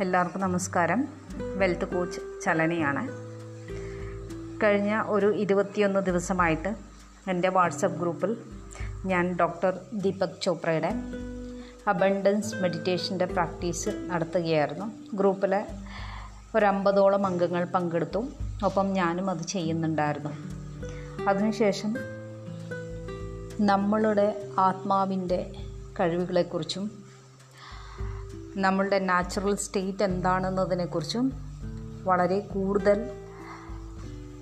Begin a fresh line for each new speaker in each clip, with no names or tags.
എല്ലാവർക്കും നമസ്കാരം. Wealth coach ചലനയാണ്. കഴിഞ്ഞ ഒരു ഇരുപത്തിയൊന്ന് ദിവസമായിട്ട് എന്റെ വാട്സപ്പ് ഗ്രൂപ്പിൽ ഞാൻ ഡോക്ടർ ദീപക് ചോപ്രയുടെ അബണ്ടൻസ് മെഡിറ്റേഷന്റെ പ്രാക്ടീസ് നടത്തുകയായിരുന്നു. ഗ്രൂപ്പിലെ ഒരമ്പതോളം അംഗങ്ങൾ പങ്കെടുത്തു. ഒപ്പം ഞാനും അത് ചെയ്യുന്നുണ്ടായിരുന്നു. അതിനുശേഷം നമ്മളുടെ ആത്മാവിന്റെ കഴിവുകളെക്കുറിച്ചും നമ്മളുടെ നാച്ചുറൽ സ്റ്റേറ്റ് എന്താണെന്നതിനെക്കുറിച്ചും വളരെ കൂടുതൽ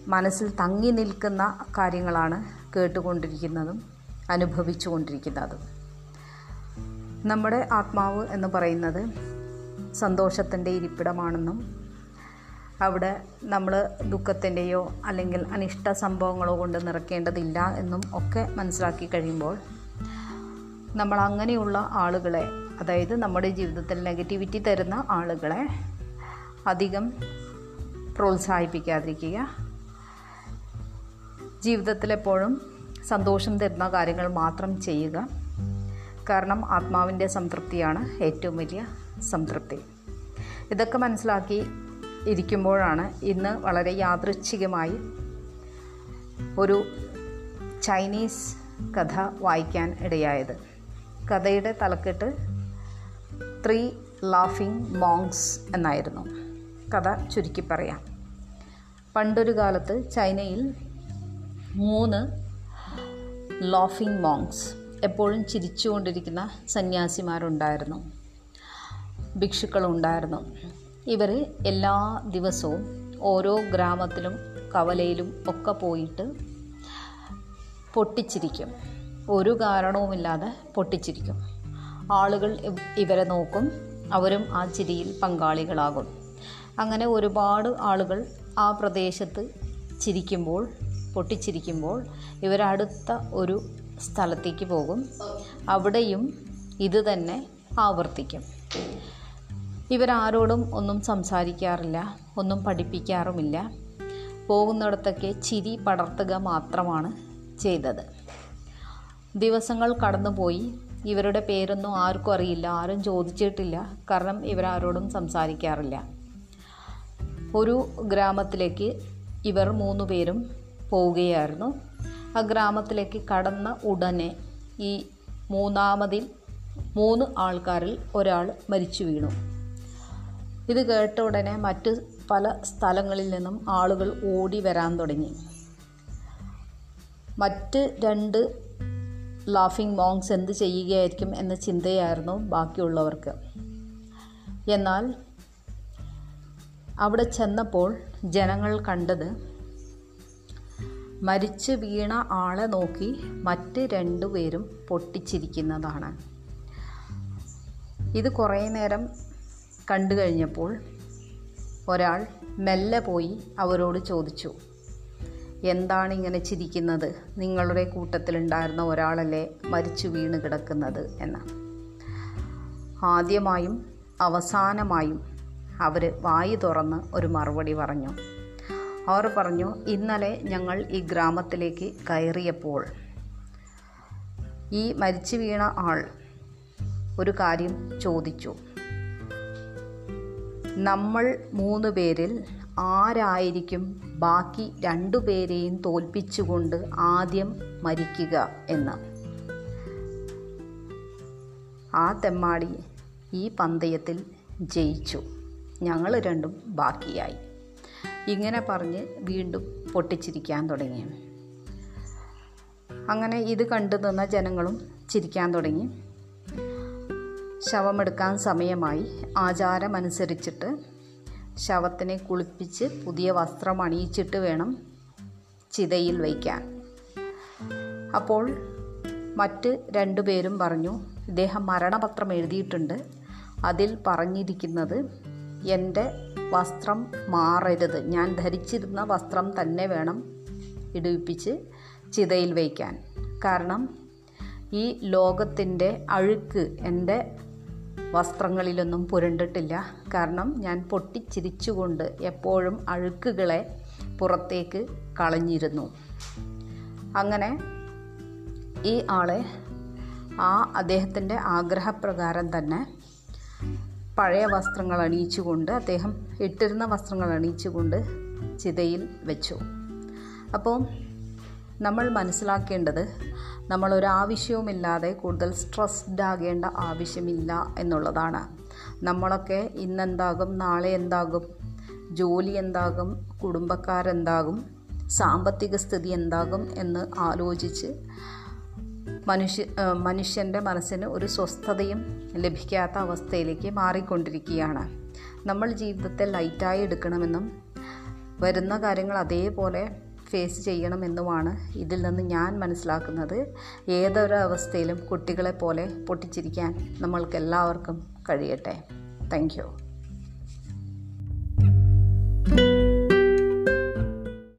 മനസ്സിൽ തങ്ങി നിൽക്കുന്ന കാര്യങ്ങളാണ് കേട്ടുകൊണ്ടിരിക്കുന്നതും അനുഭവിച്ചുകൊണ്ടിരിക്കുന്നതും. നമ്മുടെ ആത്മാവ് എന്ന് പറയുന്നത് സന്തോഷത്തിന്റെ ഇരിപ്പിടമാണെന്നും അവിടെ നമ്മൾ ദുഃഖത്തിന്റെയോ അല്ലെങ്കിൽ അനിഷ്ട സംഭവങ്ങളോ കൊണ്ട് നിറയ്ക്കേണ്ടതില്ല എന്നും ഒക്കെ മനസ്സിലാക്കി കഴിയുമ്പോൾ നമ്മൾ അങ്ങനെയുള്ള ആളുകളെ അതായത് നമ്മുടെ ജീവിതത്തിൽ നെഗറ്റിവിറ്റി തരുന്ന ആളുകളെ അധികം പ്രോത്സാഹിപ്പിക്കാതിരിക്കുക. ജീവിതത്തിലെപ്പോഴും സന്തോഷം തരുന്ന കാര്യങ്ങൾ മാത്രം ചെയ്യുക. കാരണം ആത്മാവിന്റെ സംതൃപ്തിയാണ് ഏറ്റവും വലിയ സംതൃപ്തി. ഇതൊക്കെ മനസ്സിലാക്കി ഇരിക്കുമ്പോഴാണ് ഇന്ന് വളരെ യാദൃച്ഛികമായി ഒരു ചൈനീസ് കഥ വായിക്കാൻ ഇടയായത്. കഥയുടെ തലക്കെട്ട് ത്രീ ലാഫിംഗ് മോങ്സ് എന്നായിരുന്നു. കഥ ചുരുക്കി പറയാം. പണ്ടൊരു കാലത്ത് ചൈനയിൽ മൂന്ന് ലോഫിംഗ് മോങ്സ് എപ്പോഴും ചിരിച്ചുകൊണ്ടിരിക്കുന്ന സന്യാസിമാരുണ്ടായിരുന്നു. ഭിക്ഷുക്കളുണ്ടായിരുന്നു. ഇവർ എല്ലാ ദിവസവും ഓരോ ഗ്രാമത്തിലും കവലയിലും ഒക്കെ പോയിട്ട് പൊട്ടിച്ചിരിക്കും. ഒരു കാരണവുമില്ലാതെ പൊട്ടിച്ചിരിക്കും. ആളുകൾ ഇവരെ നോക്കും. അവരും ആ ചിരിയിൽ പങ്കാളികളാകും. അങ്ങനെ ഒരുപാട് ആളുകൾ ആ പ്രദേശത്ത് ചിരിക്കുമ്പോൾ പൊട്ടിച്ചിരിക്കുമ്പോൾ ഇവരടുത്ത ഒരു സ്ഥലത്തേക്ക് പോകും. അവിടെയും ഇതുതന്നെ ആവർത്തിക്കും. ഇവരാരോടും ഒന്നും സംസാരിക്കാറില്ല ഒന്നും പഠിപ്പിക്കാറുമില്ല. പോകുന്നിടത്തൊക്കെ ചിരി പടർത്തുക മാത്രമാണ് ചെയ്തത്. ദിവസങ്ങൾ കടന്നുപോയി ഇവരുടെ പേരൊന്നും ആർക്കും അറിയില്ല ആരും ചോദിച്ചിട്ടില്ല. കാരണം ഇവരാരോടും സംസാരിക്കാറില്ല. ഒരു ഗ്രാമത്തിലേക്ക് ഇവർ മൂന്ന് പേരും പോവുകയായിരുന്നു. ആ ഗ്രാമത്തിലേക്ക് കടന്ന ഉടനെ ഈ മൂന്നാമതിൽ മൂന്ന് ആൾക്കാരിൽ ഒരാൾ മരിച്ചു വീണു. ഇത് കേട്ട ഉടനെ മറ്റ് പല സ്ഥലങ്ങളിൽ നിന്നും ആളുകൾ ഓടി വരാൻ തുടങ്ങി. മറ്റ് രണ്ട് ലാഫിംഗ് മോങ്സ് എന്ത് ചെയ്യുകയായിരിക്കും എന്ന ചിന്തയായിരുന്നു ബാക്കിയുള്ളവർക്ക്. എന്നാൽ അവിടെ ചെന്നപ്പോൾ ജനങ്ങൾ കണ്ടത് മരിച്ചു വീണ ആളെ നോക്കി മറ്റ് രണ്ടുപേരും പൊട്ടിച്ചിരിക്കുന്നതാണ്. ഇത് കുറേ നേരം കണ്ടു കഴിഞ്ഞപ്പോൾ ഒരാൾ മെല്ലെ പോയി അവരോട് ചോദിച്ചു എന്താണ് ഇങ്ങനെ ചിരിക്കുന്നത്? നിങ്ങളുടെ കൂട്ടത്തിലുണ്ടായിരുന്ന ഒരാളല്ലേ മരിച്ചു വീണ് കിടക്കുന്നത് എന്ന്. ആദ്യമായും അവസാനമായും അവർ വായി തുറന്ന് ഒരു മറുപടി പറഞ്ഞു. അവർ പറഞ്ഞു ഇന്നലെ ഞങ്ങൾ ഈ ഗ്രാമത്തിലേക്ക് കയറിയപ്പോൾ ഈ മരിച്ചു വീണ ആൾ ഒരു കാര്യം ചോദിച്ചു. നമ്മൾ മൂന്ന് പേരിൽ ആരായിരിക്കും ബാക്കി രണ്ടു പേരെയും തോൽപ്പിച്ചുകൊണ്ട് ആദ്യം മരിക്കുക എന്ന്? ആ തെമ്മാടി ഈ പന്തയത്തിൽ ജയിച്ചു. ഞങ്ങൾ രണ്ടും ബാക്കിയായി. ഇങ്ങനെ പറഞ്ഞ് വീണ്ടും പൊട്ടിച്ചിരിക്കാൻ തുടങ്ങി. അങ്ങനെ ഇത് കണ്ടു നിന്ന ജനങ്ങളും ചിരിക്കാൻ തുടങ്ങി. ശവമെടുക്കാൻ സമയമായി. ആചാരമനുസരിച്ചിട്ട് ശവത്തിനെ കുളിപ്പിച്ച് പുതിയ വസ്ത്രം അണിയിച്ചിട്ട് വേണം ചിതയിൽ വയ്ക്കാൻ. അപ്പോൾ മറ്റ് രണ്ടു പേരും പറഞ്ഞു ഇദ്ദേഹം മരണപത്രം എഴുതിയിട്ടുണ്ട്. അതിൽ പറഞ്ഞിരിക്കുന്നത് എന്റെ വസ്ത്രം മാറരുത്. ഞാൻ ധരിച്ചിരുന്ന വസ്ത്രം തന്നെ വേണം ഇടുവിപ്പിച്ച് ചിതയിൽ വയ്ക്കാൻ. കാരണം ഈ ലോകത്തിന്റെ അഴുക്ക് എന്റെ വസ്ത്രങ്ങളിലൊന്നും പുരണ്ടിട്ടില്ല. കാരണം ഞാൻ പൊട്ടിച്ചിരിച്ചുകൊണ്ട് എപ്പോഴും അഴുക്കുകളെ പുറത്തേക്ക് കളഞ്ഞിരുന്നു. അങ്ങനെ ഈ ആളെ ആ അദ്ദേഹത്തിന്റെ ആഗ്രഹപ്രകാരം തന്നെ പഴയ വസ്ത്രങ്ങൾ അണിയിച്ചുകൊണ്ട് അദ്ദേഹം ഇട്ടിരുന്ന വസ്ത്രങ്ങൾ അണിയിച്ചുകൊണ്ട് ചിതയിൽ വെച്ചു. അപ്പോൾ നമ്മൾ മനസ്സിലാക്കേണ്ടത് നമ്മളൊരാവശ്യവുമില്ലാതെ കൂടുതൽ സ്ട്രെസ്ഡ് ആകേണ്ട ആവശ്യമില്ല എന്നുള്ളതാണ്. നമ്മളൊക്കെ ഇന്നെന്താകും നാളെ എന്താകും ജോലി എന്താകും കുടുംബക്കാരെന്താകും സാമ്പത്തിക സ്ഥിതി എന്താകും എന്ന് ആലോചിച്ച് മനുഷ്യ മനുഷ്യന്റെ മനസ്സിന് ഒരു സ്വസ്ഥതയും ലഭിക്കാത്ത അവസ്ഥയിലേക്ക് മാറിക്കൊണ്ടിരിക്കുകയാണ്. നമ്മൾ ജീവിതത്തെ ലൈറ്റായി എടുക്കണമെന്നും വരുന്ന കാര്യങ്ങൾ അതേപോലെ ഫേസ് ചെയ്യണമെന്നുമാണ് ഇതിൽ നിന്ന് ഞാൻ മനസ്സിലാക്കുന്നത്. ഏതൊരു അവസ്ഥയിലും കുട്ടികളെ പോലെ പൊട്ടിച്ചിരിക്കാൻ നമ്മൾക്ക് എല്ലാവർക്കും കഴിയട്ടെ താങ്ക്